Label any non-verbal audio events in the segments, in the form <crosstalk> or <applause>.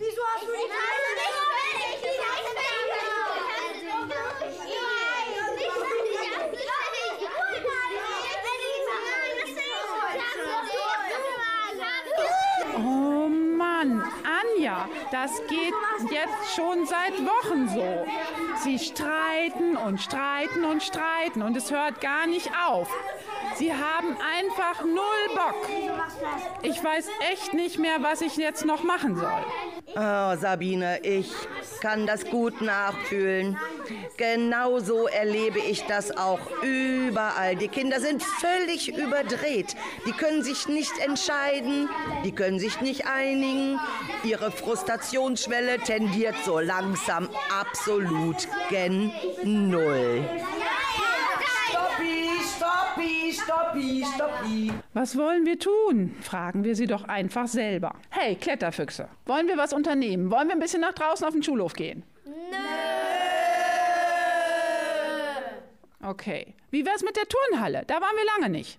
Wieso hast du die Teile Oh Mann, Anja, das geht jetzt schon seit Wochen so. Sie streiten und streiten und streiten und es hört gar nicht auf. Sie haben einfach null Bock. Ich weiß echt nicht mehr, was ich jetzt noch machen soll. Oh, Sabine, ich kann das gut nachfühlen. Genauso erlebe ich das auch überall. Die Kinder sind völlig überdreht. Die können sich nicht entscheiden, die können sich nicht einigen. Ihre Frustrationsschwelle tendiert so langsam absolut gen Null. Stoppi, stoppi. Was wollen wir tun? Fragen wir sie doch einfach selber. Hey, Kletterfüchse, wollen wir was unternehmen? Wollen wir ein bisschen nach draußen auf den Schulhof gehen? Okay. Wie wär's mit der Turnhalle? Da waren wir lange nicht.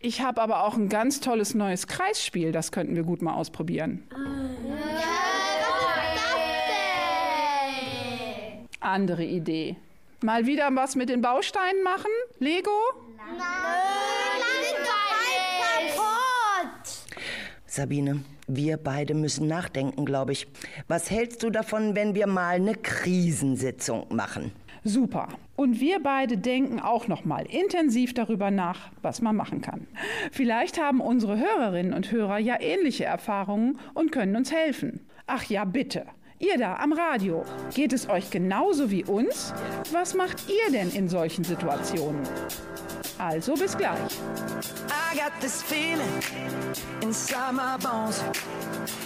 Ich habe aber auch ein ganz tolles neues Kreisspiel, das könnten wir gut mal ausprobieren. Andere Idee. Mal wieder was mit den Bausteinen machen? Lego? Sabine, wir beide müssen nachdenken, glaube ich. Was hältst du davon, wenn wir mal eine Krisensitzung machen? Super. Und wir beide denken auch noch mal intensiv darüber nach, was man machen kann. Vielleicht haben unsere Hörerinnen und Hörer ja ähnliche Erfahrungen und können uns helfen. Ach ja, bitte. Ihr da am Radio, geht es euch genauso wie uns? Was macht ihr denn in solchen Situationen? Also bis gleich. I got this feeling inside my bones.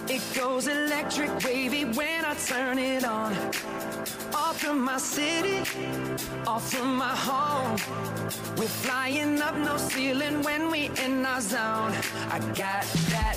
It goes electric wavy when I turn it on. Off from my city, off from my home. We're flying up no ceiling when we in our zone. I got that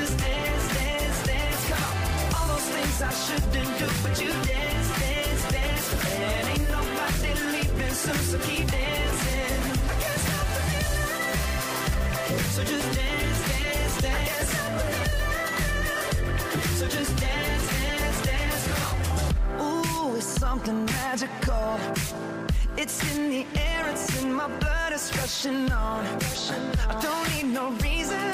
Just dance, dance, dance. Come on. All those things I shouldn't do, but you dance, dance, dance. And ain't nobody leaving soon, so keep dancing. I can't stop the feeling. So just dance, dance, dance. So just dance, dance, dance. Come on. Ooh, it's something magical. It's in the air, it's in my blood, it's rushing on. I don't need no reason,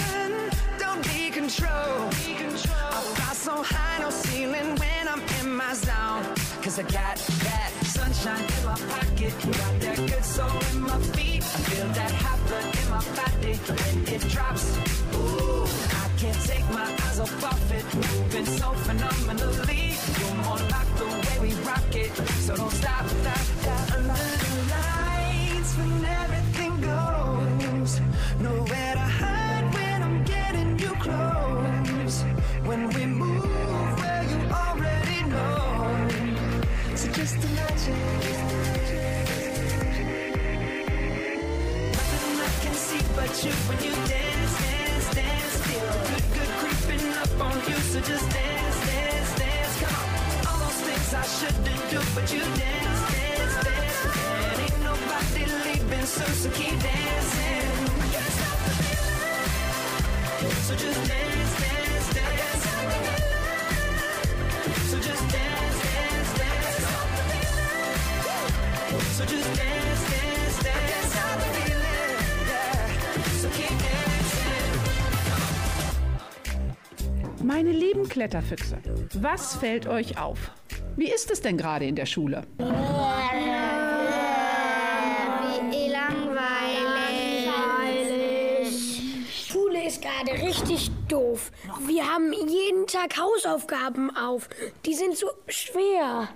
need control. I fly so high, no ceiling when I'm in my zone. Cause I got that sunshine in my pocket, got that good soul in my feet. I feel that hot blood in my body when it drops. Ooh, I can't take my eyes off of it, moving so phenomenally. You're more like the way we rock it, so don't stop, stop, stop. Under the lights when everything when you dance, dance, dance. Feel good, good creeping up on you. So just dance, dance, dance. Come on. All those things I shouldn't do, but you dance, dance, dance. And ain't nobody leaving soon, so keep dancing. Can't stop the feeling. So just dance, dance, dance. So just dance, dance, dance. So just dance, dance, dance. Can't stop the Meine lieben Kletterfüchse, was fällt euch auf? Wie ist es denn gerade in der Schule? Wie langweilig. Schule ist gerade richtig doof. Wir haben jeden Tag Hausaufgaben auf. Die sind so schwer.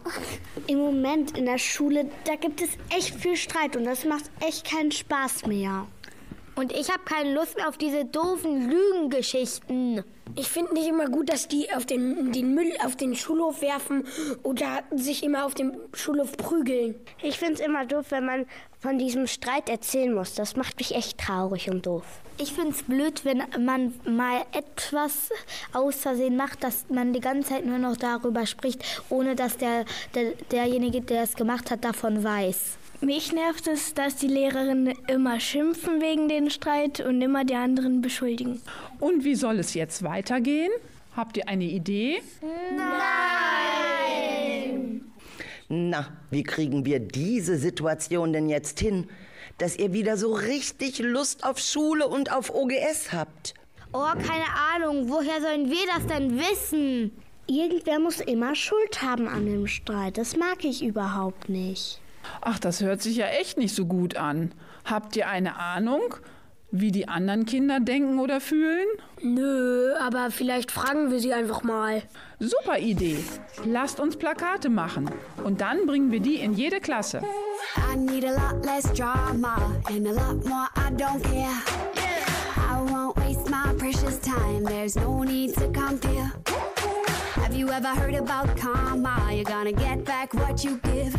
Im Moment in der Schule, da gibt es echt viel Streit und das macht echt keinen Spaß mehr. Und ich habe keine Lust mehr auf diese doofen Lügengeschichten. Ich finde nicht immer gut, dass die auf den, den Müll auf den Schulhof werfen oder sich immer auf dem Schulhof prügeln. Ich finde es immer doof, wenn man von diesem Streit erzählen muss. Das macht mich echt traurig und doof. Ich finde es blöd, wenn man mal etwas aus Versehen macht, dass man die ganze Zeit nur noch darüber spricht, ohne dass der, der derjenige, der es gemacht hat, davon weiß. Mich nervt es, dass die Lehrerinnen immer schimpfen wegen den Streit und immer die anderen beschuldigen. Und wie soll es jetzt weitergehen? Habt ihr eine Idee? Nein! Na, wie kriegen wir diese Situation denn jetzt hin, dass ihr wieder so richtig Lust auf Schule und auf OGS habt? Oh, keine Ahnung. Woher sollen wir das denn wissen? Irgendwer muss immer Schuld haben an dem Streit. Das mag ich überhaupt nicht. Ach, das hört sich ja echt nicht so gut an. Habt ihr eine Ahnung, wie die anderen Kinder denken oder fühlen? Nö, aber vielleicht fragen wir sie einfach mal. Super Idee. Lasst uns Plakate machen und dann bringen wir die in jede Klasse. I need a lot less drama and a lot more I don't care. I won't waste my precious time. There's no need to compare. Have you ever heard about karma? You're gonna get back what you give.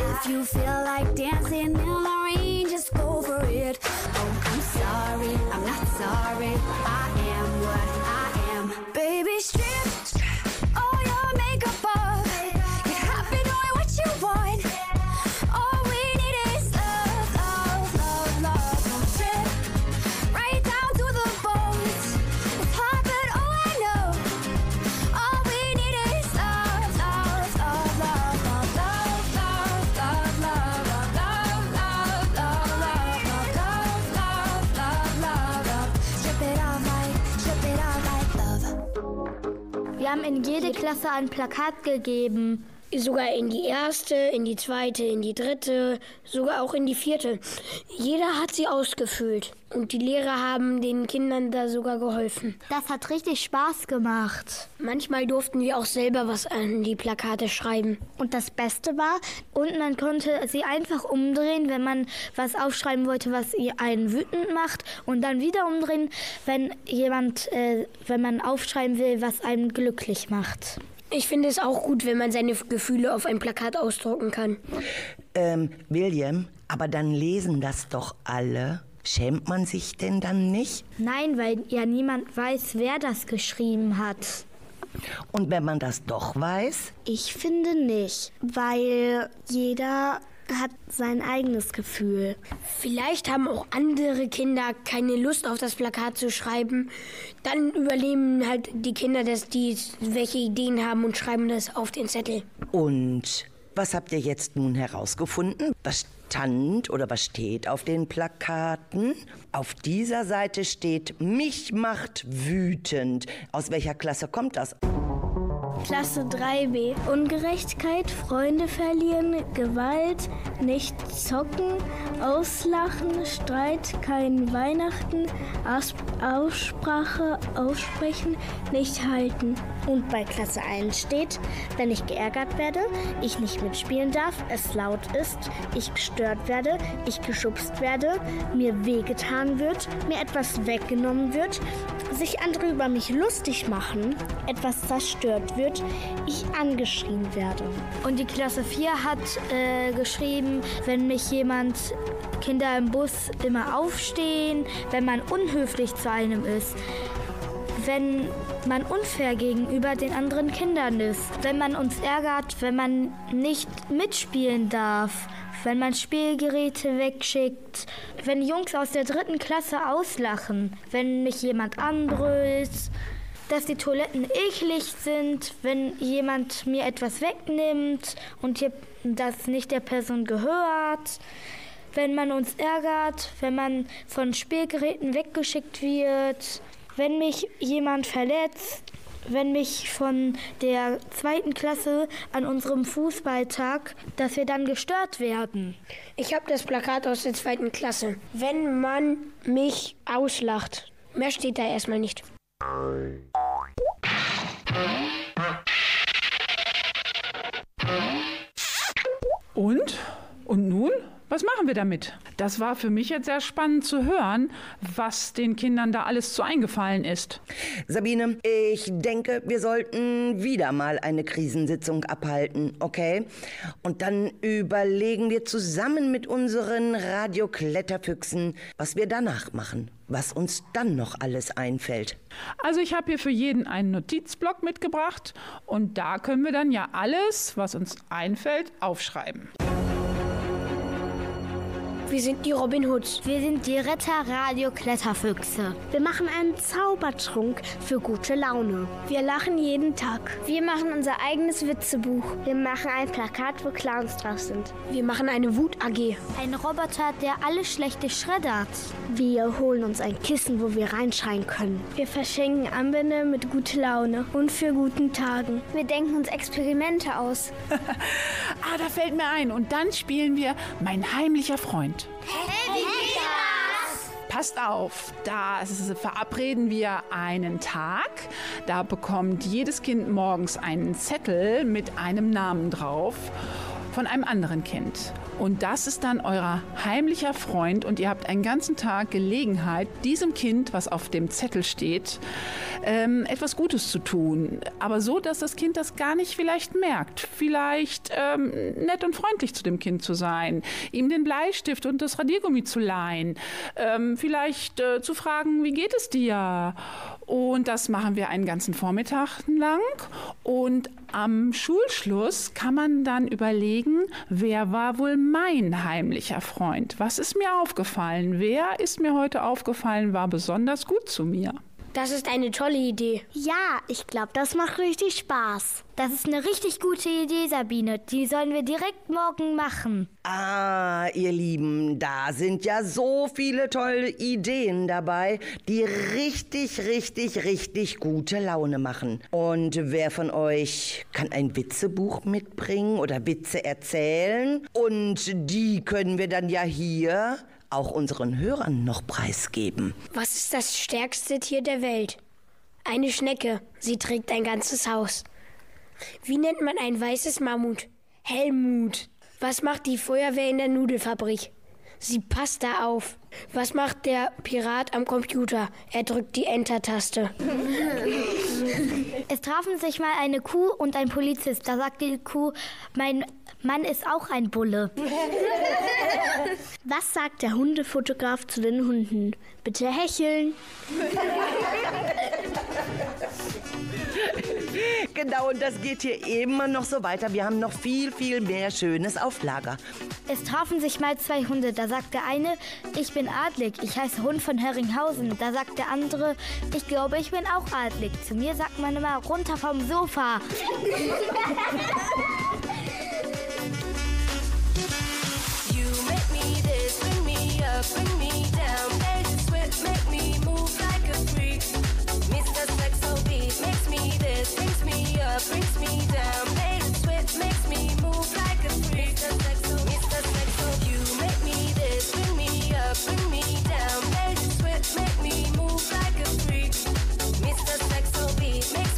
If you feel like dancing in the rain, just go for it. Oh, I'm sorry, I'm not sorry. I am what I am. Baby, strip all Wir haben in jede Klasse ein Plakat gegeben. Sogar in die erste, in die zweite, in die dritte, sogar auch in die vierte. Jeder hat sie ausgefüllt. Und die Lehrer haben den Kindern da sogar geholfen. Das hat richtig Spaß gemacht. Manchmal durften wir auch selber was an die Plakate schreiben. Und das Beste war, und man konnte sie einfach umdrehen, wenn man was aufschreiben wollte, was einen wütend macht, und dann wieder umdrehen, wenn jemand, äh, wenn man aufschreiben will, was einen glücklich macht. Ich finde es auch gut, wenn man seine Gefühle auf ein Plakat ausdrucken kann. Ähm, William, aber dann lesen das doch alle. Schämt man sich denn dann nicht? Nein, weil ja niemand weiß, wer das geschrieben hat. Und wenn man das doch weiß? Ich finde nicht, weil jeder hat sein eigenes Gefühl. Vielleicht haben auch andere Kinder keine Lust auf das Plakat zu schreiben. Dann übernehmen halt die Kinder, dass die welche Ideen haben und schreiben das auf den Zettel. Und was habt ihr jetzt nun herausgefunden? Was stand oder was steht auf den Plakaten? Auf dieser Seite steht, mich macht wütend. Aus welcher Klasse kommt das? Klasse 3b. Ungerechtigkeit, Freunde verlieren, Gewalt, nicht zocken, auslachen, Streit, kein Weihnachten, Aus Aussprache, aussprechen, nicht halten. Und bei Klasse 1 steht, wenn ich geärgert werde, ich nicht mitspielen darf, es laut ist, ich gestört werde, ich geschubst werde, mir wehgetan wird, mir etwas weggenommen wird, sich andere über mich lustig machen, etwas zerstört wird, ich angeschrien werde. Und die Klasse 4 hat äh, geschrieben, wenn mich jemand, Kinder im Bus immer aufstehen, wenn man unhöflich zu einem ist, wenn man unfair gegenüber den anderen Kindern ist, wenn man uns ärgert, wenn man nicht mitspielen darf, wenn man Spielgeräte wegschickt, wenn Jungs aus der dritten Klasse auslachen, wenn mich jemand anbrüllt, dass die Toiletten eklig sind, wenn jemand mir etwas wegnimmt und das nicht der Person gehört, wenn man uns ärgert, wenn man von Spielgeräten weggeschickt wird, wenn mich jemand verletzt, wenn mich von der zweiten Klasse an unserem Fußballtag, dass wir dann gestört werden. Ich habe das Plakat aus der zweiten Klasse. Wenn man mich auslacht. Mehr steht da erstmal nicht. Und? Und nun? Was machen wir damit? Das war für mich jetzt sehr spannend zu hören, was den Kindern da alles zu eingefallen ist. Sabine, ich denke, wir sollten wieder mal eine Krisensitzung abhalten, okay? Und dann überlegen wir zusammen mit unseren Radiokletterfüchsen, was wir danach machen, was uns dann noch alles einfällt. Also ich habe hier für jeden einen Notizblock mitgebracht und da können wir dann ja alles, was uns einfällt, aufschreiben. Wir sind die Robin Hoods. Wir sind die Retter Radio Kletterfüchse. Wir machen einen Zaubertrunk für gute Laune. Wir lachen jeden Tag. Wir machen unser eigenes Witzebuch. Wir machen ein Plakat, wo Clowns drauf sind. Wir machen eine Wut-AG. Ein Roboter, der alles Schlechte schreddert. Wir holen uns ein Kissen, wo wir reinschreien können. Wir verschenken Armbänder mit gute Laune und für guten Tagen. Wir denken uns Experimente aus. <laughs> ah, da fällt mir ein. Und dann spielen wir Mein heimlicher Freund. Hey, wie geht das? Passt auf, da verabreden wir einen Tag. Da bekommt jedes Kind morgens einen Zettel mit einem Namen drauf von einem anderen Kind. Und das ist dann euer heimlicher Freund und ihr habt einen ganzen Tag Gelegenheit, diesem Kind, was auf dem Zettel steht, ähm, etwas Gutes zu tun. Aber so, dass das Kind das gar nicht vielleicht merkt. Vielleicht ähm, nett und freundlich zu dem Kind zu sein, ihm den Bleistift und das Radiergummi zu leihen, ähm, vielleicht äh, zu fragen, wie geht es dir? Und das machen wir einen ganzen Vormittag lang. Und am Schulschluss kann man dann überlegen, wer war wohl mein heimlicher Freund? Was ist mir aufgefallen? Wer ist mir heute aufgefallen, war besonders gut zu mir? Das ist eine tolle Idee. Ja, ich glaube, das macht richtig Spaß. Das ist eine richtig gute Idee, Sabine. Die sollen wir direkt morgen machen. Ah, ihr Lieben, da sind ja so viele tolle Ideen dabei, die richtig, richtig, richtig gute Laune machen. Und wer von euch kann ein Witzebuch mitbringen oder Witze erzählen? Und die können wir dann ja hier auch unseren Hörern noch preisgeben. Was ist das stärkste Tier der Welt? Eine Schnecke. Sie trägt ein ganzes Haus. Wie nennt man ein weißes Mammut? Helmut. Was macht die Feuerwehr in der Nudelfabrik? Sie passt da auf. Was macht der Pirat am Computer? Er drückt die Enter-Taste. Es trafen sich mal eine Kuh und ein Polizist. Da sagte die Kuh, mein Mann ist auch ein Bulle. Was sagt der Hundefotograf zu den Hunden? Bitte hecheln. Genau, und das geht hier immer noch so weiter. Wir haben noch viel, viel mehr Schönes auf Lager. Es trafen sich mal zwei Hunde. Da sagt der eine, ich bin adlig, ich heiße Hund von Herringhausen. Da sagt der andere, ich glaube, ich bin auch adlig. Zu mir sagt man immer, runter vom Sofa. bring me down. Lazy sweat, make me move like a freak.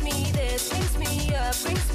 Me this, brings me up, brings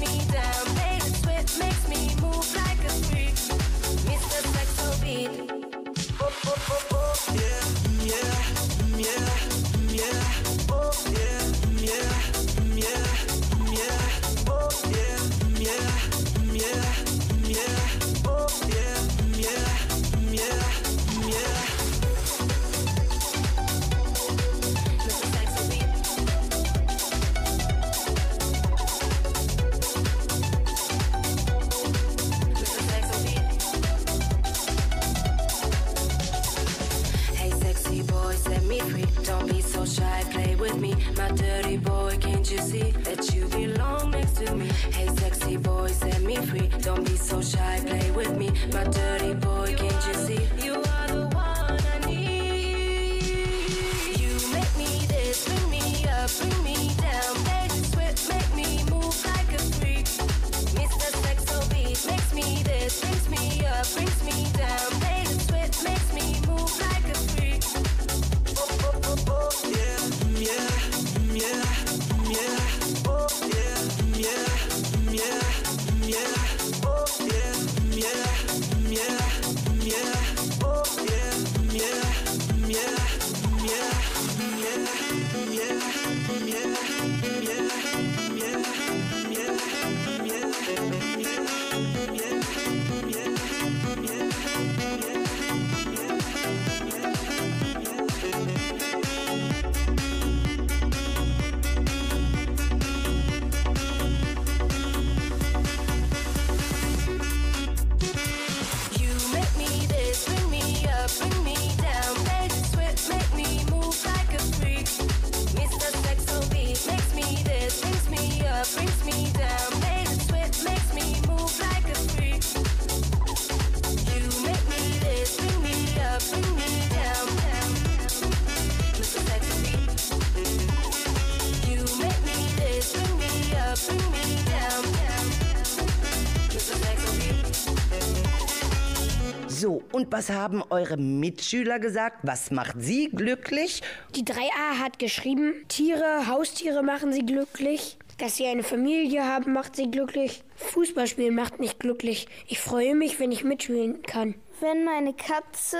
So, und was haben eure Mitschüler gesagt? Was macht sie glücklich? Die 3a hat geschrieben, Tiere, Haustiere machen sie glücklich. Dass sie eine Familie haben, macht sie glücklich. Fußballspielen macht mich glücklich. Ich freue mich, wenn ich mitspielen kann. Wenn meine Katze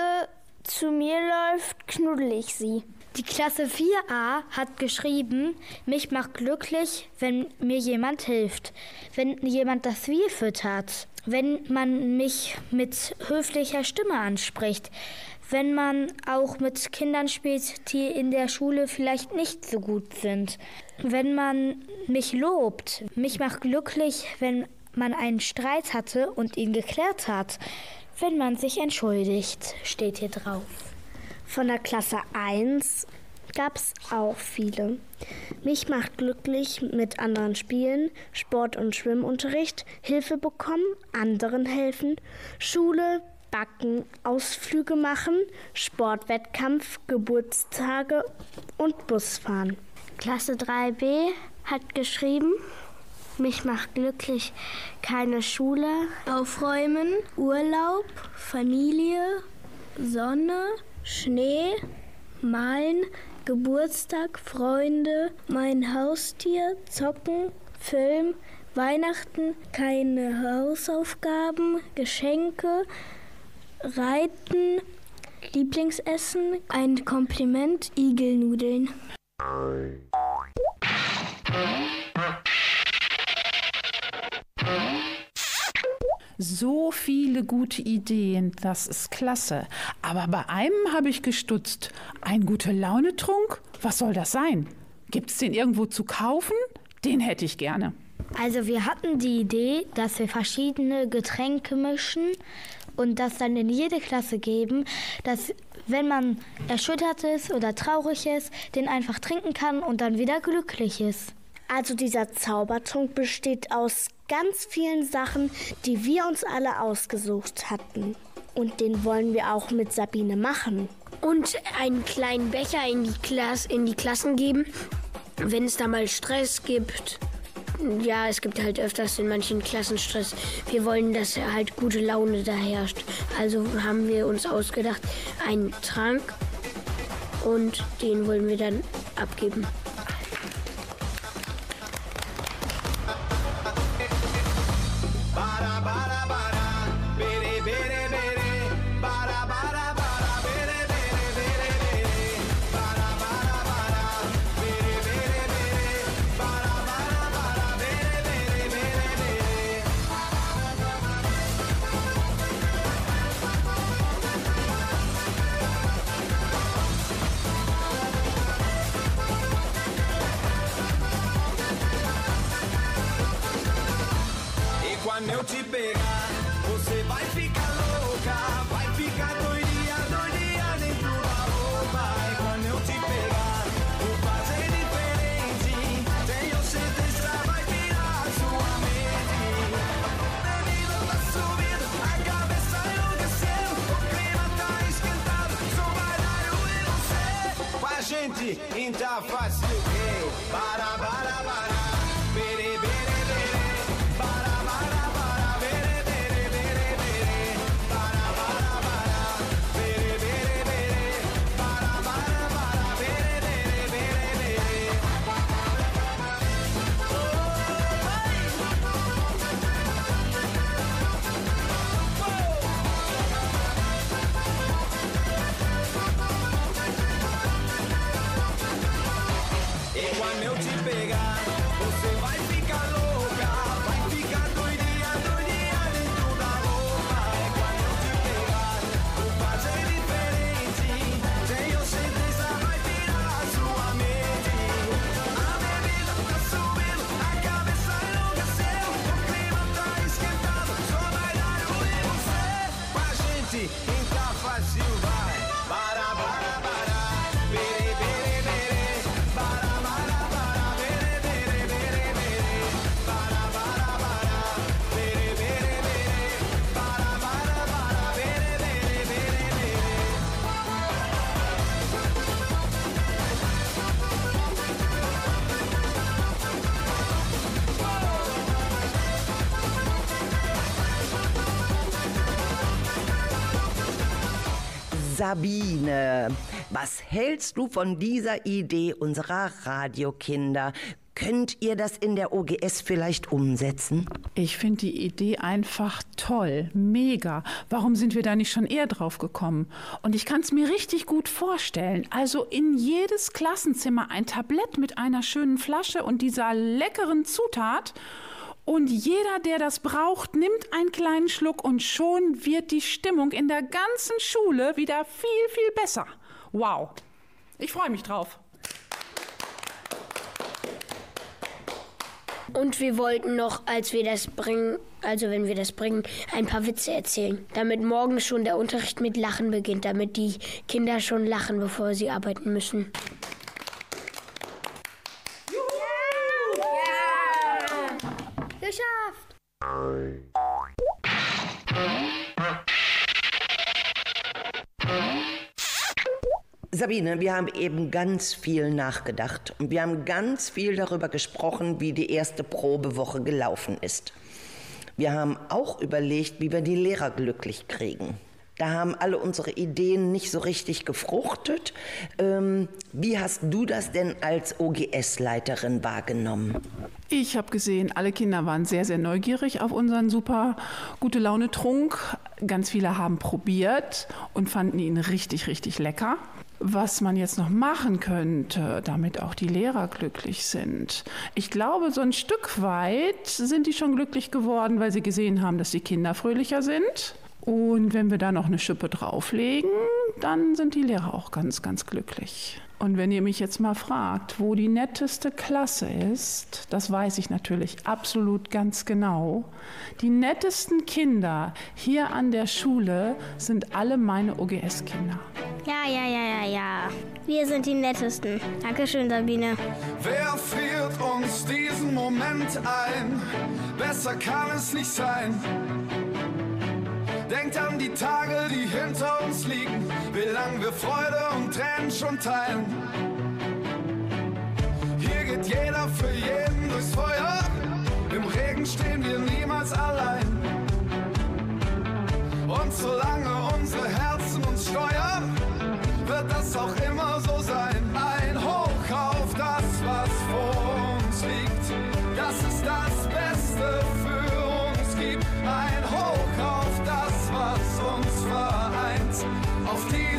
zu mir läuft, knuddel ich sie. Die Klasse 4a hat geschrieben, mich macht glücklich, wenn mir jemand hilft, wenn jemand das Wiel füttert, wenn man mich mit höflicher Stimme anspricht, wenn man auch mit Kindern spielt, die in der Schule vielleicht nicht so gut sind, wenn man mich lobt. Mich macht glücklich, wenn man einen Streit hatte und ihn geklärt hat, wenn man sich entschuldigt, steht hier drauf. Von der Klasse 1 gab es auch viele. Mich macht glücklich mit anderen spielen, Sport- und Schwimmunterricht, Hilfe bekommen, anderen helfen, Schule, Backen, Ausflüge machen, Sportwettkampf, Geburtstage und Busfahren. Klasse 3b hat geschrieben, mich macht glücklich keine Schule, aufräumen, Urlaub, Familie, Sonne, Schnee, Malen, Geburtstag, Freunde, mein Haustier, Zocken, Film, Weihnachten, keine Hausaufgaben, Geschenke, Reiten, Lieblingsessen, ein Kompliment, Igelnudeln. So viele gute Ideen, das ist klasse. Aber bei einem habe ich gestutzt. Ein gute Laune-Trunk? Was soll das sein? Gibt es den irgendwo zu kaufen? Den hätte ich gerne. Also wir hatten die Idee, dass wir verschiedene Getränke mischen und das dann in jede Klasse geben, dass wenn man erschüttert ist oder traurig ist, den einfach trinken kann und dann wieder glücklich ist. Also dieser Zaubertrunk besteht aus ganz vielen Sachen, die wir uns alle ausgesucht hatten. Und den wollen wir auch mit Sabine machen. Und einen kleinen Becher in die, Klasse, in die Klassen geben, wenn es da mal Stress gibt. Ja, es gibt halt öfters in manchen Klassen Stress. Wir wollen, dass halt gute Laune da herrscht. Also haben wir uns ausgedacht, einen Trank und den wollen wir dann abgeben. quando gente, tá fácil. Sabine, was hältst du von dieser Idee unserer Radiokinder? Könnt ihr das in der OGS vielleicht umsetzen? Ich finde die Idee einfach toll, mega. Warum sind wir da nicht schon eher drauf gekommen? Und ich kann es mir richtig gut vorstellen. Also in jedes Klassenzimmer ein Tablett mit einer schönen Flasche und dieser leckeren Zutat. Und jeder, der das braucht, nimmt einen kleinen Schluck und schon wird die Stimmung in der ganzen Schule wieder viel, viel besser. Wow. Ich freue mich drauf. Und wir wollten noch, als wir das bringen, also wenn wir das bringen, ein paar Witze erzählen, damit morgen schon der Unterricht mit Lachen beginnt, damit die Kinder schon lachen, bevor sie arbeiten müssen. Sabine, wir haben eben ganz viel nachgedacht und wir haben ganz viel darüber gesprochen, wie die erste Probewoche gelaufen ist. Wir haben auch überlegt, wie wir die Lehrer glücklich kriegen. Da haben alle unsere Ideen nicht so richtig gefruchtet. Ähm, wie hast du das denn als OGS-Leiterin wahrgenommen? Ich habe gesehen, alle Kinder waren sehr, sehr neugierig auf unseren super gute Laune Trunk. Ganz viele haben probiert und fanden ihn richtig, richtig lecker was man jetzt noch machen könnte, damit auch die Lehrer glücklich sind. Ich glaube, so ein Stück weit sind die schon glücklich geworden, weil sie gesehen haben, dass die Kinder fröhlicher sind. Und wenn wir da noch eine Schippe drauflegen, dann sind die Lehrer auch ganz, ganz glücklich. Und wenn ihr mich jetzt mal fragt, wo die netteste Klasse ist, das weiß ich natürlich absolut ganz genau. Die nettesten Kinder hier an der Schule sind alle meine OGS-Kinder. Ja, ja, ja, ja, ja. Wir sind die nettesten. Dankeschön, Sabine. Wer friert uns diesen Moment ein? Besser kann es nicht sein. Denkt an die Tage, die hinter uns liegen, wie lang wir Freude und Tränen schon teilen. Hier geht jeder für jeden durchs Feuer, im Regen stehen wir niemals allein. Und solange unsere Herzen uns steuern, wird das auch immer so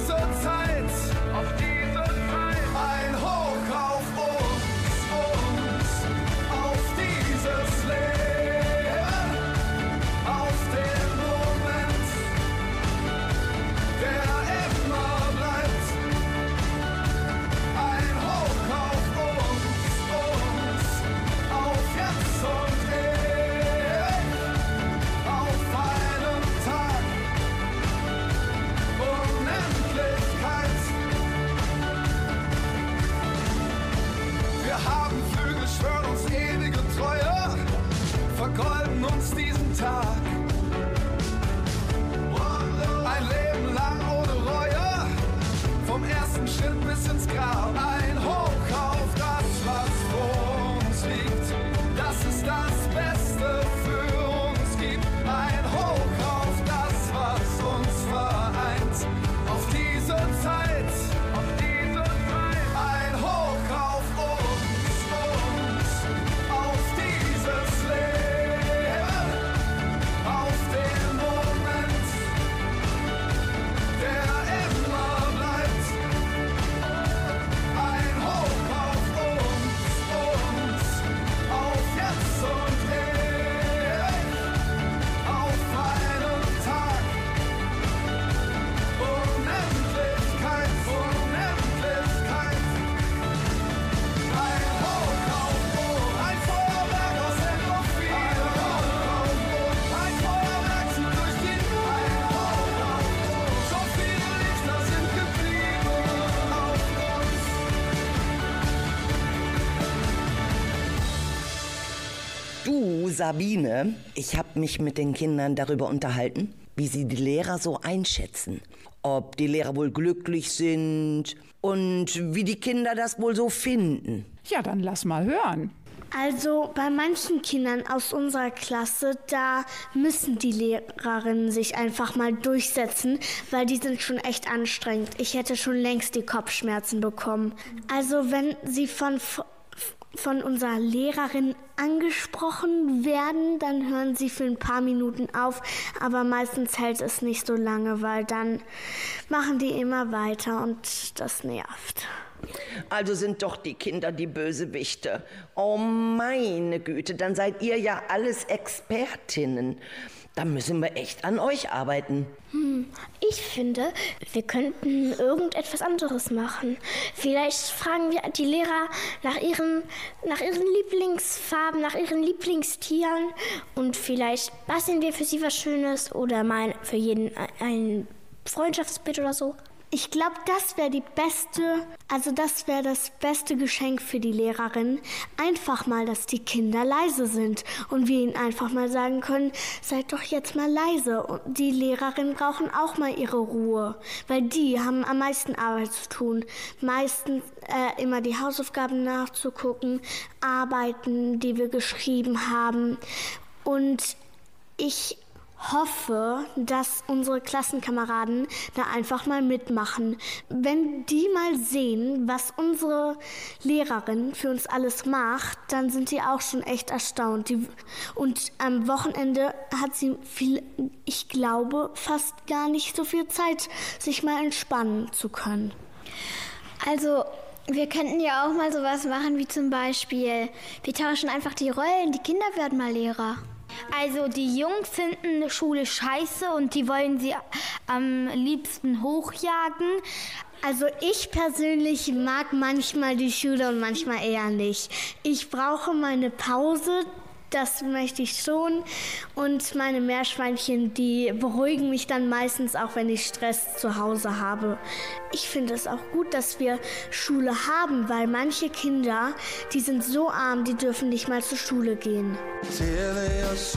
Auf diese haben Flügel, schwören uns ewige Treue, vergolden uns diesen Tag. Ein Leben lang ohne Reue, vom ersten Schritt bis ins Grab. Ein Du, Sabine, ich habe mich mit den Kindern darüber unterhalten, wie sie die Lehrer so einschätzen. Ob die Lehrer wohl glücklich sind und wie die Kinder das wohl so finden. Ja, dann lass mal hören. Also bei manchen Kindern aus unserer Klasse, da müssen die Lehrerinnen sich einfach mal durchsetzen, weil die sind schon echt anstrengend. Ich hätte schon längst die Kopfschmerzen bekommen. Also wenn sie von von unserer Lehrerin angesprochen werden, dann hören sie für ein paar Minuten auf, aber meistens hält es nicht so lange, weil dann machen die immer weiter und das nervt. Also sind doch die Kinder die Bösewichte. Oh meine Güte, dann seid ihr ja alles Expertinnen. Da müssen wir echt an euch arbeiten. Hm, ich finde, wir könnten irgendetwas anderes machen. Vielleicht fragen wir die Lehrer nach ihren, nach ihren Lieblingsfarben, nach ihren Lieblingstieren und vielleicht basteln wir für sie was Schönes oder mal für jeden ein Freundschaftsbild oder so. Ich glaube, das wäre die beste, also das wäre das beste Geschenk für die Lehrerin. Einfach mal, dass die Kinder leise sind und wir ihnen einfach mal sagen können, seid doch jetzt mal leise. Und die Lehrerinnen brauchen auch mal ihre Ruhe, weil die haben am meisten Arbeit zu tun. Meistens äh, immer die Hausaufgaben nachzugucken, Arbeiten, die wir geschrieben haben. Und ich hoffe, dass unsere Klassenkameraden da einfach mal mitmachen. Wenn die mal sehen, was unsere Lehrerin für uns alles macht, dann sind die auch schon echt erstaunt. Die, und am Wochenende hat sie viel, ich glaube, fast gar nicht so viel Zeit, sich mal entspannen zu können. Also wir könnten ja auch mal sowas machen wie zum Beispiel, wir tauschen einfach die Rollen, die Kinder werden mal Lehrer. Also die Jungs finden eine Schule scheiße und die wollen sie am liebsten hochjagen. Also ich persönlich mag manchmal die Schule und manchmal eher nicht. Ich brauche meine Pause, das möchte ich schon. Und meine Meerschweinchen, die beruhigen mich dann meistens auch, wenn ich Stress zu Hause habe. Ich finde es auch gut, dass wir Schule haben, weil manche Kinder, die sind so arm, die dürfen nicht mal zur Schule gehen. alles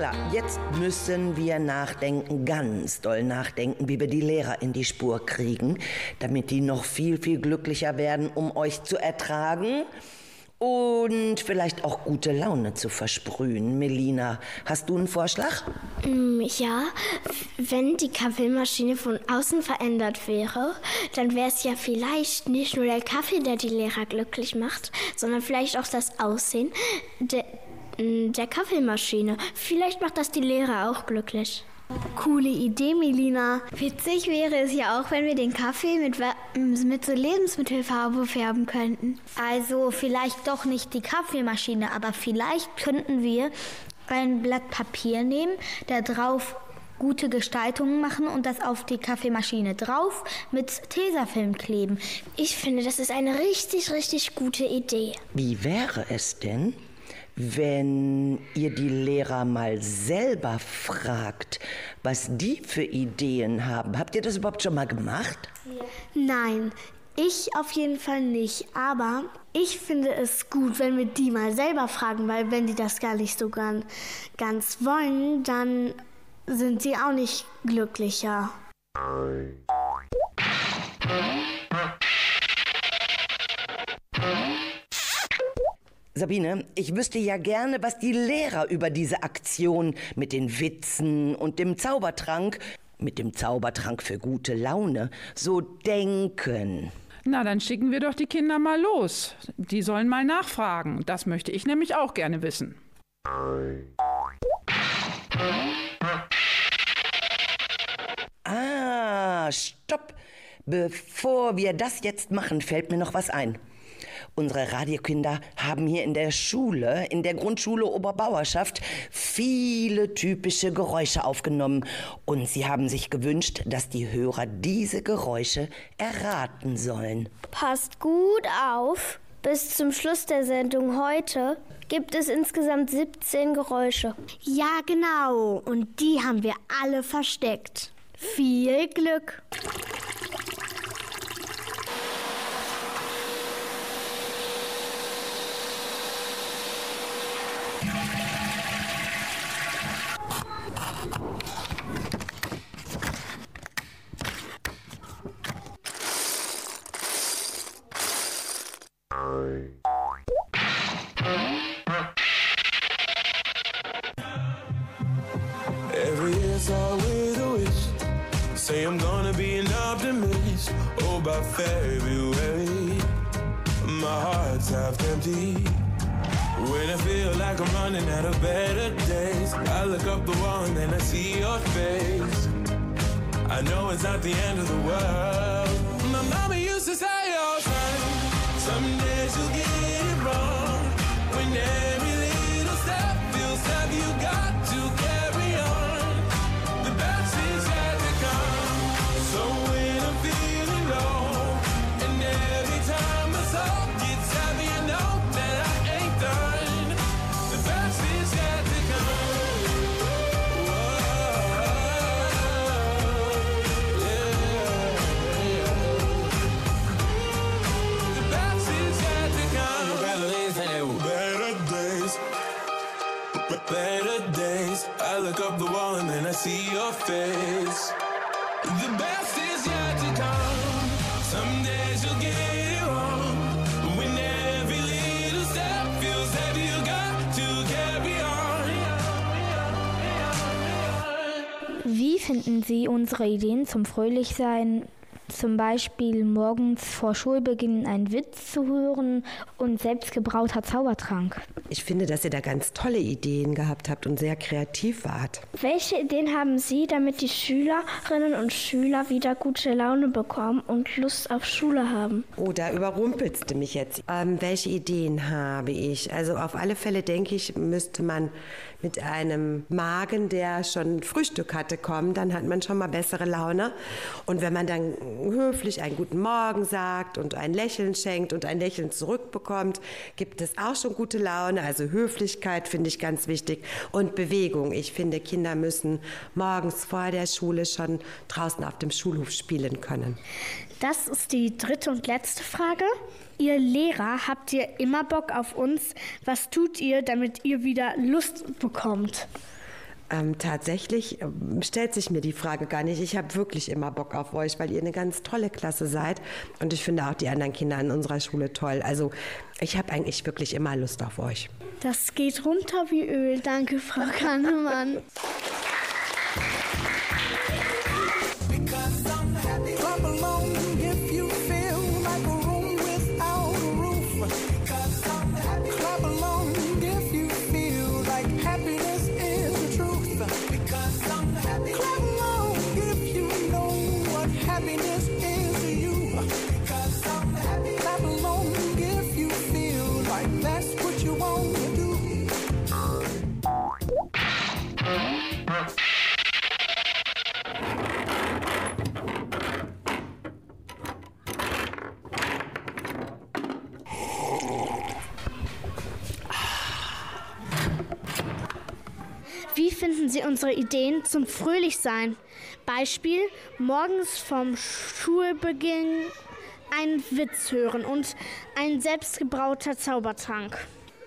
klar. Jetzt müssen wir nachdenken, ganz doll nachdenken, wie wir die Lehrer in die Spur kriegen, damit die noch viel, viel glücklicher werden, um euch zu ertragen und vielleicht auch gute Laune zu versprühen. Melina, hast du einen Vorschlag? Mm, ja, wenn die Kaffeemaschine von außen verändert wäre, dann wäre es ja vielleicht nicht nur der Kaffee, der die Lehrer glücklich macht, sondern vielleicht auch das Aussehen der, der Kaffeemaschine. Vielleicht macht das die Lehrer auch glücklich. Coole Idee, Melina. Witzig wäre es ja auch, wenn wir den Kaffee mit, mit so Lebensmittelfarbe färben könnten. Also vielleicht doch nicht die Kaffeemaschine, aber vielleicht könnten wir ein Blatt Papier nehmen, da drauf gute Gestaltungen machen und das auf die Kaffeemaschine drauf mit Tesafilm kleben. Ich finde, das ist eine richtig, richtig gute Idee. Wie wäre es denn, wenn ihr die Lehrer mal selber fragt, was die für Ideen haben. Habt ihr das überhaupt schon mal gemacht? Nein, ich auf jeden Fall nicht. Aber ich finde es gut, wenn wir die mal selber fragen, weil wenn die das gar nicht so ganz, ganz wollen, dann sind sie auch nicht glücklicher. Sabine, ich wüsste ja gerne, was die Lehrer über diese Aktion mit den Witzen und dem Zaubertrank, mit dem Zaubertrank für gute Laune, so denken. Na, dann schicken wir doch die Kinder mal los. Die sollen mal nachfragen. Das möchte ich nämlich auch gerne wissen. Ah, stopp. Bevor wir das jetzt machen, fällt mir noch was ein. Unsere Radiokinder haben hier in der Schule, in der Grundschule Oberbauerschaft, viele typische Geräusche aufgenommen. Und sie haben sich gewünscht, dass die Hörer diese Geräusche erraten sollen. Passt gut auf. Bis zum Schluss der Sendung heute gibt es insgesamt 17 Geräusche. Ja, genau. Und die haben wir alle versteckt. Viel Glück. Wie finden Sie unsere Ideen zum Fröhlichsein? Zum Beispiel morgens vor Schulbeginn einen Witz zu hören und selbstgebrauter Zaubertrank. Ich finde, dass ihr da ganz tolle Ideen gehabt habt und sehr kreativ wart. Welche Ideen haben Sie, damit die Schülerinnen und Schüler wieder gute Laune bekommen und Lust auf Schule haben? Oh, da überrumpelst du mich jetzt. Ähm, welche Ideen habe ich? Also auf alle Fälle denke ich, müsste man mit einem Magen, der schon Frühstück hatte, kommen. Dann hat man schon mal bessere Laune. Und wenn man dann höflich einen guten Morgen sagt und ein Lächeln schenkt und ein Lächeln zurückbekommt, gibt es auch schon gute Laune. Also Höflichkeit finde ich ganz wichtig und Bewegung. Ich finde, Kinder müssen morgens vor der Schule schon draußen auf dem Schulhof spielen können. Das ist die dritte und letzte Frage. Ihr Lehrer, habt ihr immer Bock auf uns? Was tut ihr, damit ihr wieder Lust bekommt? Ähm, tatsächlich ähm, stellt sich mir die Frage gar nicht. Ich habe wirklich immer Bock auf euch, weil ihr eine ganz tolle Klasse seid. Und ich finde auch die anderen Kinder an unserer Schule toll. Also ich habe eigentlich wirklich immer Lust auf euch. Das geht runter wie Öl. Danke, Frau Kahnemann. <laughs> Wie finden Sie unsere Ideen zum Fröhlichsein? Beispiel: morgens vom Schulbeginn einen Witz hören und ein selbstgebrauter Zaubertrank.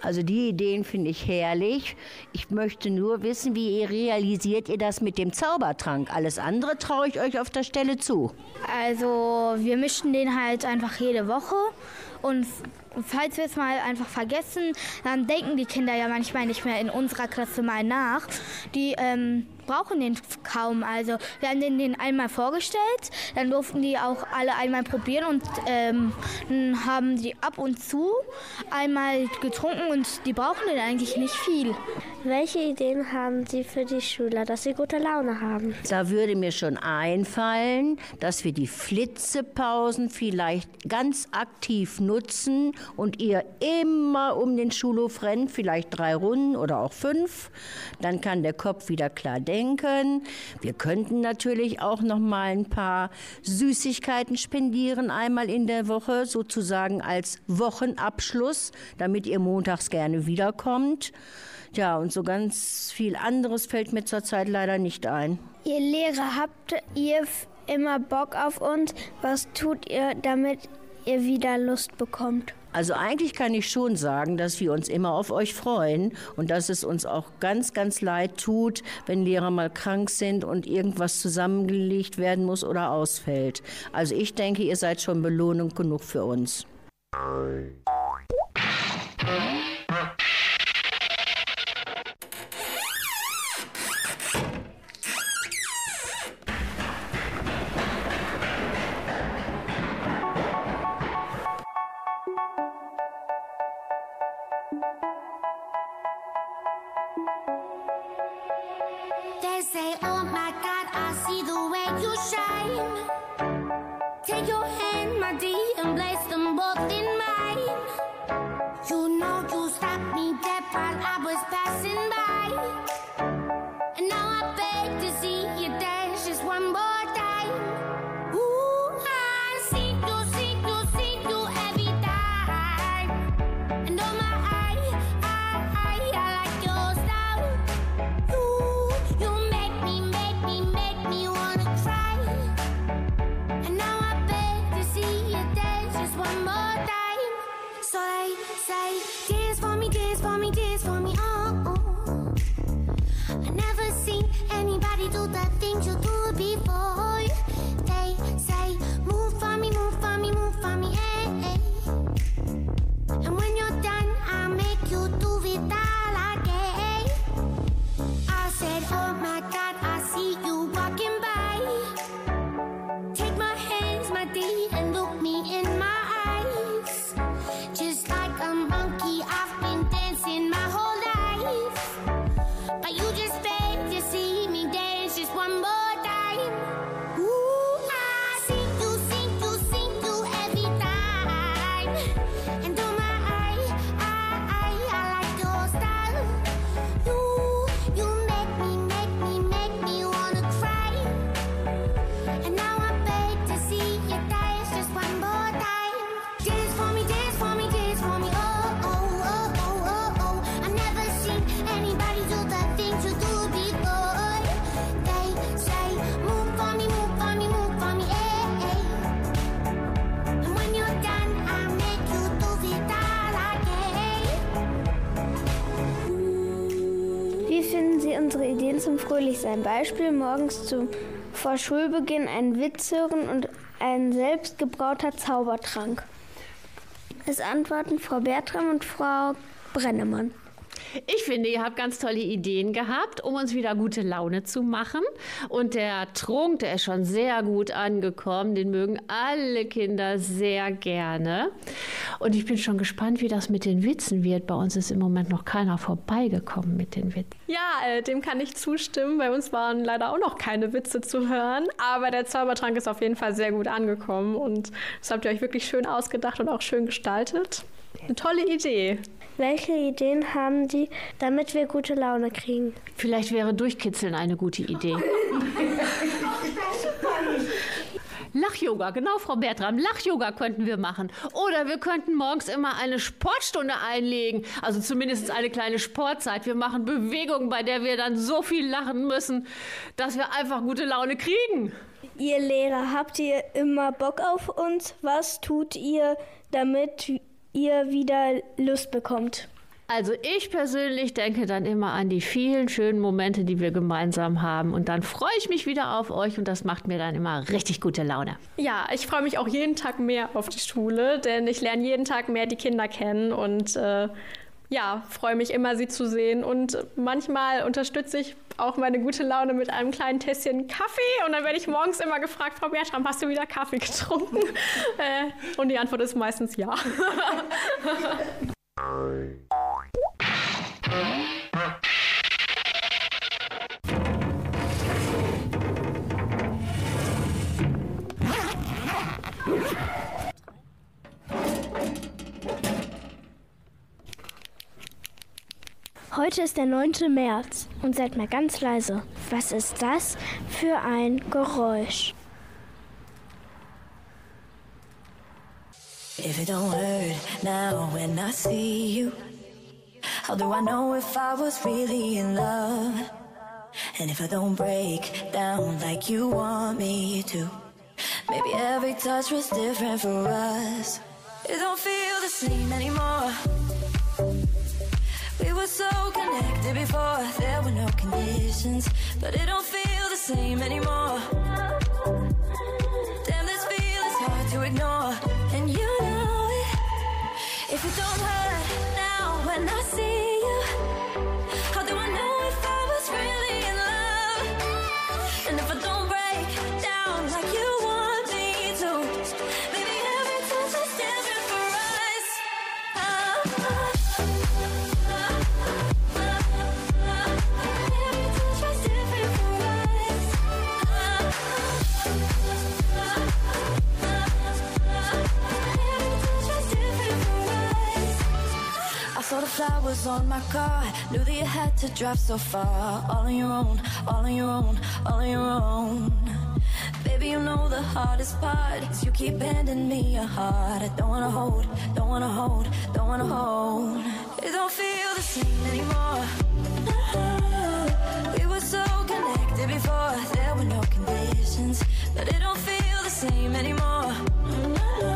Also die Ideen finde ich herrlich. Ich möchte nur wissen, wie ihr realisiert ihr das mit dem Zaubertrank. Alles andere traue ich euch auf der Stelle zu. Also wir mischen den halt einfach jede Woche Und falls wir es mal einfach vergessen, dann denken die Kinder ja manchmal nicht mehr in unserer Klasse mal nach. Die ähm, brauchen den kaum. Also wir haben den, den einmal vorgestellt, dann durften die auch alle einmal probieren und ähm, dann haben die ab und zu einmal getrunken und die brauchen den eigentlich nicht viel. Welche Ideen haben Sie für die Schüler, dass sie gute Laune haben? Da würde mir schon einfallen, dass wir die Flitzepausen vielleicht ganz aktiv nutzen und ihr immer um den Schulhof rennt, vielleicht drei Runden oder auch fünf. Dann kann der Kopf wieder klar denken. Wir könnten natürlich auch noch mal ein paar Süßigkeiten spendieren einmal in der Woche, sozusagen als Wochenabschluss, damit ihr montags gerne wiederkommt. Ja, und so ganz viel anderes fällt mir zurzeit leider nicht ein. Ihr Lehrer, habt ihr immer Bock auf uns? Was tut ihr, damit ihr wieder Lust bekommt? Also eigentlich kann ich schon sagen, dass wir uns immer auf euch freuen und dass es uns auch ganz, ganz leid tut, wenn Lehrer mal krank sind und irgendwas zusammengelegt werden muss oder ausfällt. Also ich denke, ihr seid schon Belohnung genug für uns. Fröhlichsein? Beispiel morgens zum vor Schulbeginn einen Witz hören und ein selbstgebrauter Zaubertrank. Es antworten Frau Bertram und Frau Brennemann. Ich finde, ihr habt ganz tolle Ideen gehabt, um uns wieder gute Laune zu machen. Und der Trunk, der ist schon sehr gut angekommen. Den mögen alle Kinder sehr gerne. Und ich bin schon gespannt, wie das mit den Witzen wird. Bei uns ist im Moment noch keiner vorbeigekommen mit den Witzen. Ja, äh, dem kann ich zustimmen. Bei uns waren leider auch noch keine Witze zu hören. Aber der Zaubertrank ist auf jeden Fall sehr gut angekommen. Und das habt ihr euch wirklich schön ausgedacht und auch schön gestaltet. Eine tolle Idee. Welche Ideen haben Sie, damit wir gute Laune kriegen? Vielleicht wäre Durchkitzeln eine gute Idee. <laughs> Lach-Yoga, genau, Frau Bertram. Lach-Yoga könnten wir machen. Oder wir könnten morgens immer eine Sportstunde einlegen. Also zumindest eine kleine Sportzeit. Wir machen Bewegungen, bei der wir dann so viel lachen müssen, dass wir einfach gute Laune kriegen. Ihr Lehrer, habt ihr immer Bock auf uns? Was tut ihr, damit ihr wieder Lust bekommt? Also ich persönlich denke dann immer an die vielen schönen Momente, die wir gemeinsam haben. Und dann freue ich mich wieder auf euch und das macht mir dann immer richtig gute Laune. Ja, ich freue mich auch jeden Tag mehr auf die Schule, denn ich lerne jeden Tag mehr die Kinder kennen und äh, ja, freue mich immer, sie zu sehen. Und manchmal unterstütze ich auch meine gute Laune mit einem kleinen Tässchen Kaffee. Und dann werde ich morgens immer gefragt, Frau Bertram, hast du wieder Kaffee getrunken? <laughs> äh, und die Antwort ist meistens ja. <laughs> Heute ist der 9. März und seid mal ganz leise. Was ist das für ein Geräusch? If it don't hurt now when I see you, how do I know if I was really in love? And if I don't break down like you want me to, maybe every touch was different for us. It don't feel the same anymore. We were so connected before, there were no conditions, but it don't feel the same anymore. Damn, this feeling's hard to ignore, and you. If it don't hurt now when I see flowers on my car. Knew that you had to drive so far. All on your own, all on your own, all on your own. Baby, you know the hardest part is you keep bending me your heart. I don't wanna hold, don't wanna hold, don't wanna hold. It don't feel the same anymore. <laughs> We were so connected before, there were no conditions, but it don't feel the same anymore.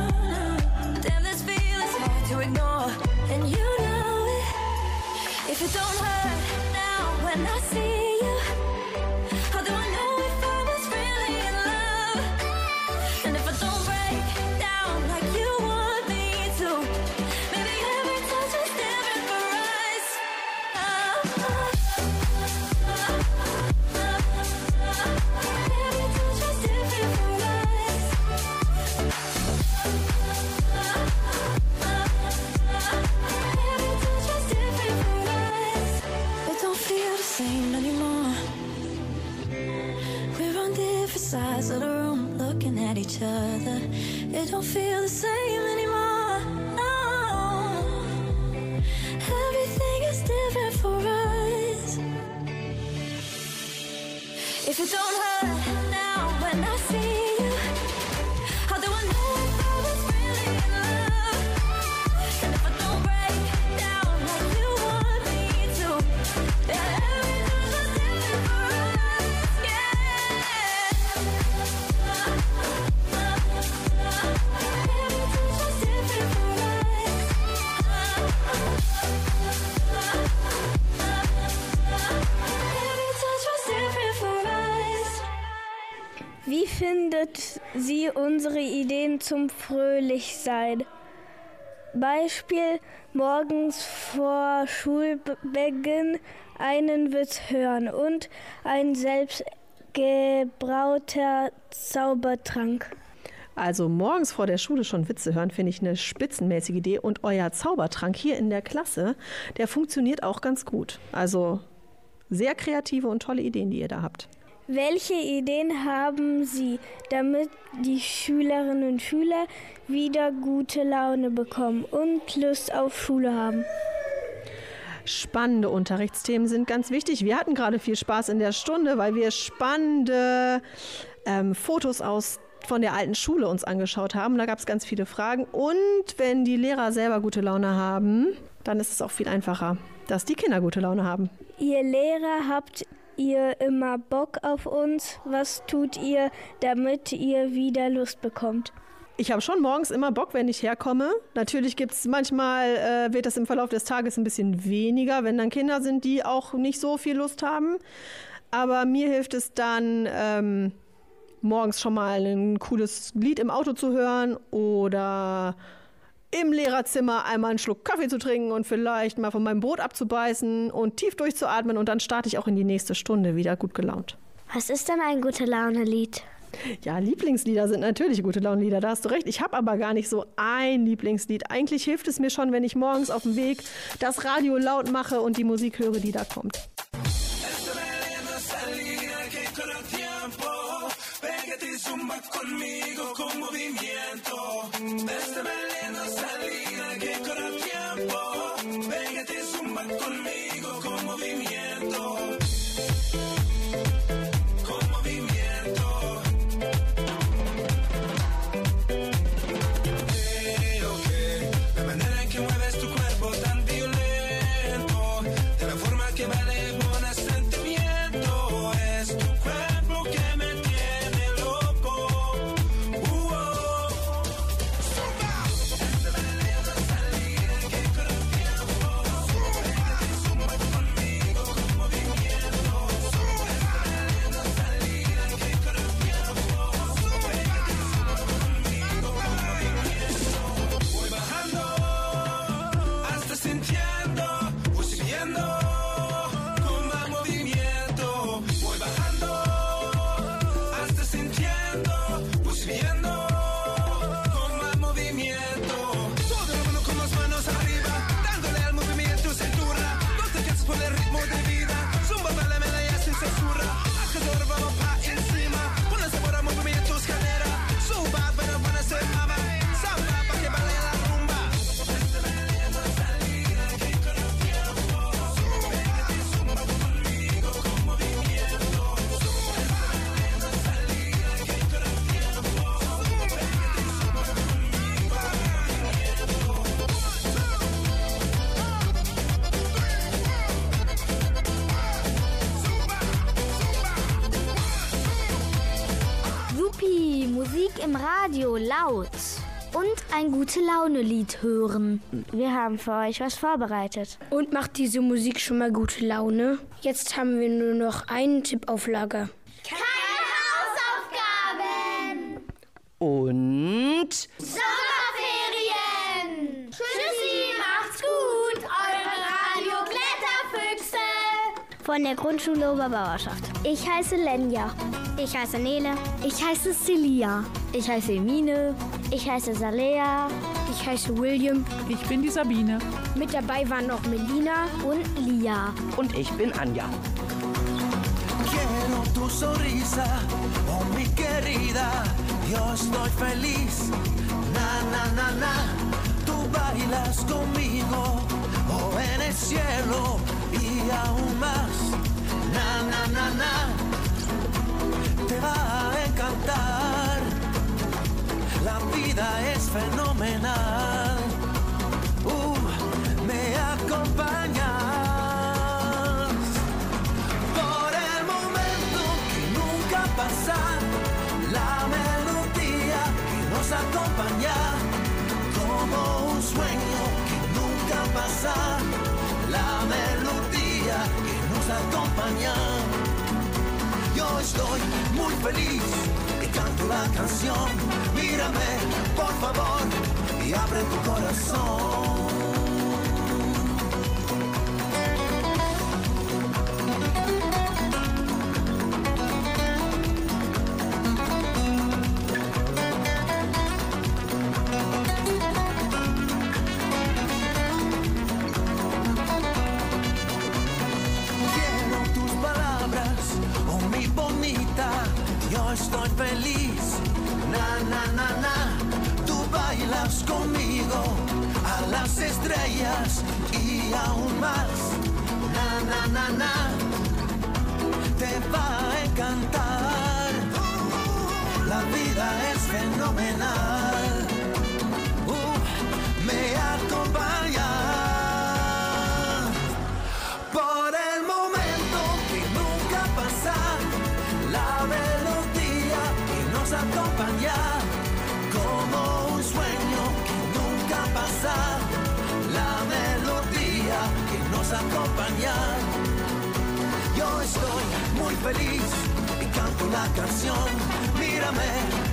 If it don't hurt now when I see at each other. It don't feel the same anymore. No, everything is different for us. If it don't sie unsere Ideen zum Fröhlichsein? Beispiel morgens vor Schulbeginn einen Witz hören und ein selbstgebrauter Zaubertrank. Also morgens vor der Schule schon Witze hören, finde ich eine spitzenmäßige Idee. Und euer Zaubertrank hier in der Klasse, der funktioniert auch ganz gut. Also sehr kreative und tolle Ideen, die ihr da habt. Welche Ideen haben Sie, damit die Schülerinnen und Schüler wieder gute Laune bekommen und Lust auf Schule haben? Spannende Unterrichtsthemen sind ganz wichtig. Wir hatten gerade viel Spaß in der Stunde, weil wir spannende ähm, Fotos aus von der alten Schule uns angeschaut haben. Da gab es ganz viele Fragen. Und wenn die Lehrer selber gute Laune haben, dann ist es auch viel einfacher, dass die Kinder gute Laune haben. Ihr Lehrer habt ihr immer Bock auf uns? Was tut ihr, damit ihr wieder Lust bekommt? ich habe schon morgens immer Bock, wenn ich herkomme. Natürlich gibt es manchmal, äh, wird das im Verlauf des Tages ein bisschen weniger, wenn dann Kinder sind, die auch nicht so viel Lust haben. Aber mir hilft es dann, ähm, morgens schon mal ein cooles Lied im Auto zu hören oder im Lehrerzimmer einmal einen Schluck Kaffee zu trinken und vielleicht mal von meinem Brot abzubeißen und tief durchzuatmen und dann starte ich auch in die nächste Stunde wieder gut gelaunt. Was ist denn ein gute Laune-Lied? Ja, Lieblingslieder sind natürlich gute Launenlieder, da hast du recht. Ich habe aber gar nicht so ein Lieblingslied. Eigentlich hilft es mir schon, wenn ich morgens auf dem Weg das Radio laut mache und die Musik höre, die da kommt. Zumba baby. Estudiando gute Laune-Lied hören. Wir haben für euch was vorbereitet. Und macht diese Musik schon mal gute Laune? Jetzt haben wir nur noch einen Tipp auf Lager. Keine Hausaufgaben! Und Sommerferien! Von der Grundschule Oberbauerschaft. Ich heiße Lenja. Ich heiße Nele. Ich heiße Celia. Ich heiße Emine. Ich heiße Salea. Ich heiße William. Ich bin die Sabine. Mit dabei waren auch Melina und Lia. Und ich bin Anja. Quiero tu sonrisa, oh mi querida, yo estoy feliz. Na, na, na, na, tú bailas conmigo, oh en el cielo y aún más. Na, na, na, na, te va a encantar. La vida es fenomenal. Uh, me acompañas. Por el momento que nunca pasa, la melodía que nos acompaña, como un sueño que nunca pasa, que nos acompaña. Yo estoy muy feliz y canto la canción. Mírame, por favor, y abre tu corazón.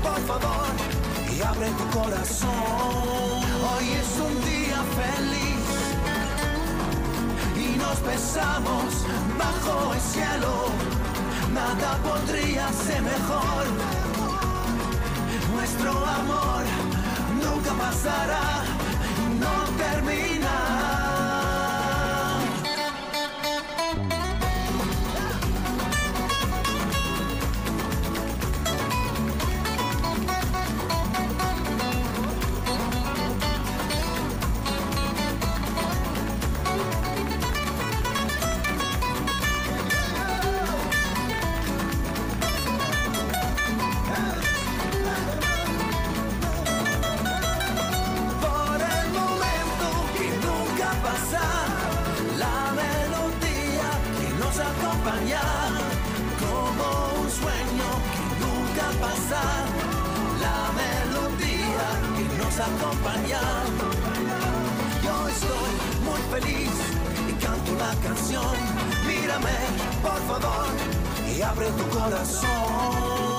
por favor, y abre tu corazón. Hoy es un día feliz y nos besamos bajo el cielo. Nada podría ser mejor. Nuestro amor nunca pasará, no termina. la melodía que nos acompaña. Yo estoy muy feliz y canto la canción. Mírame, por favor, y abre tu corazón.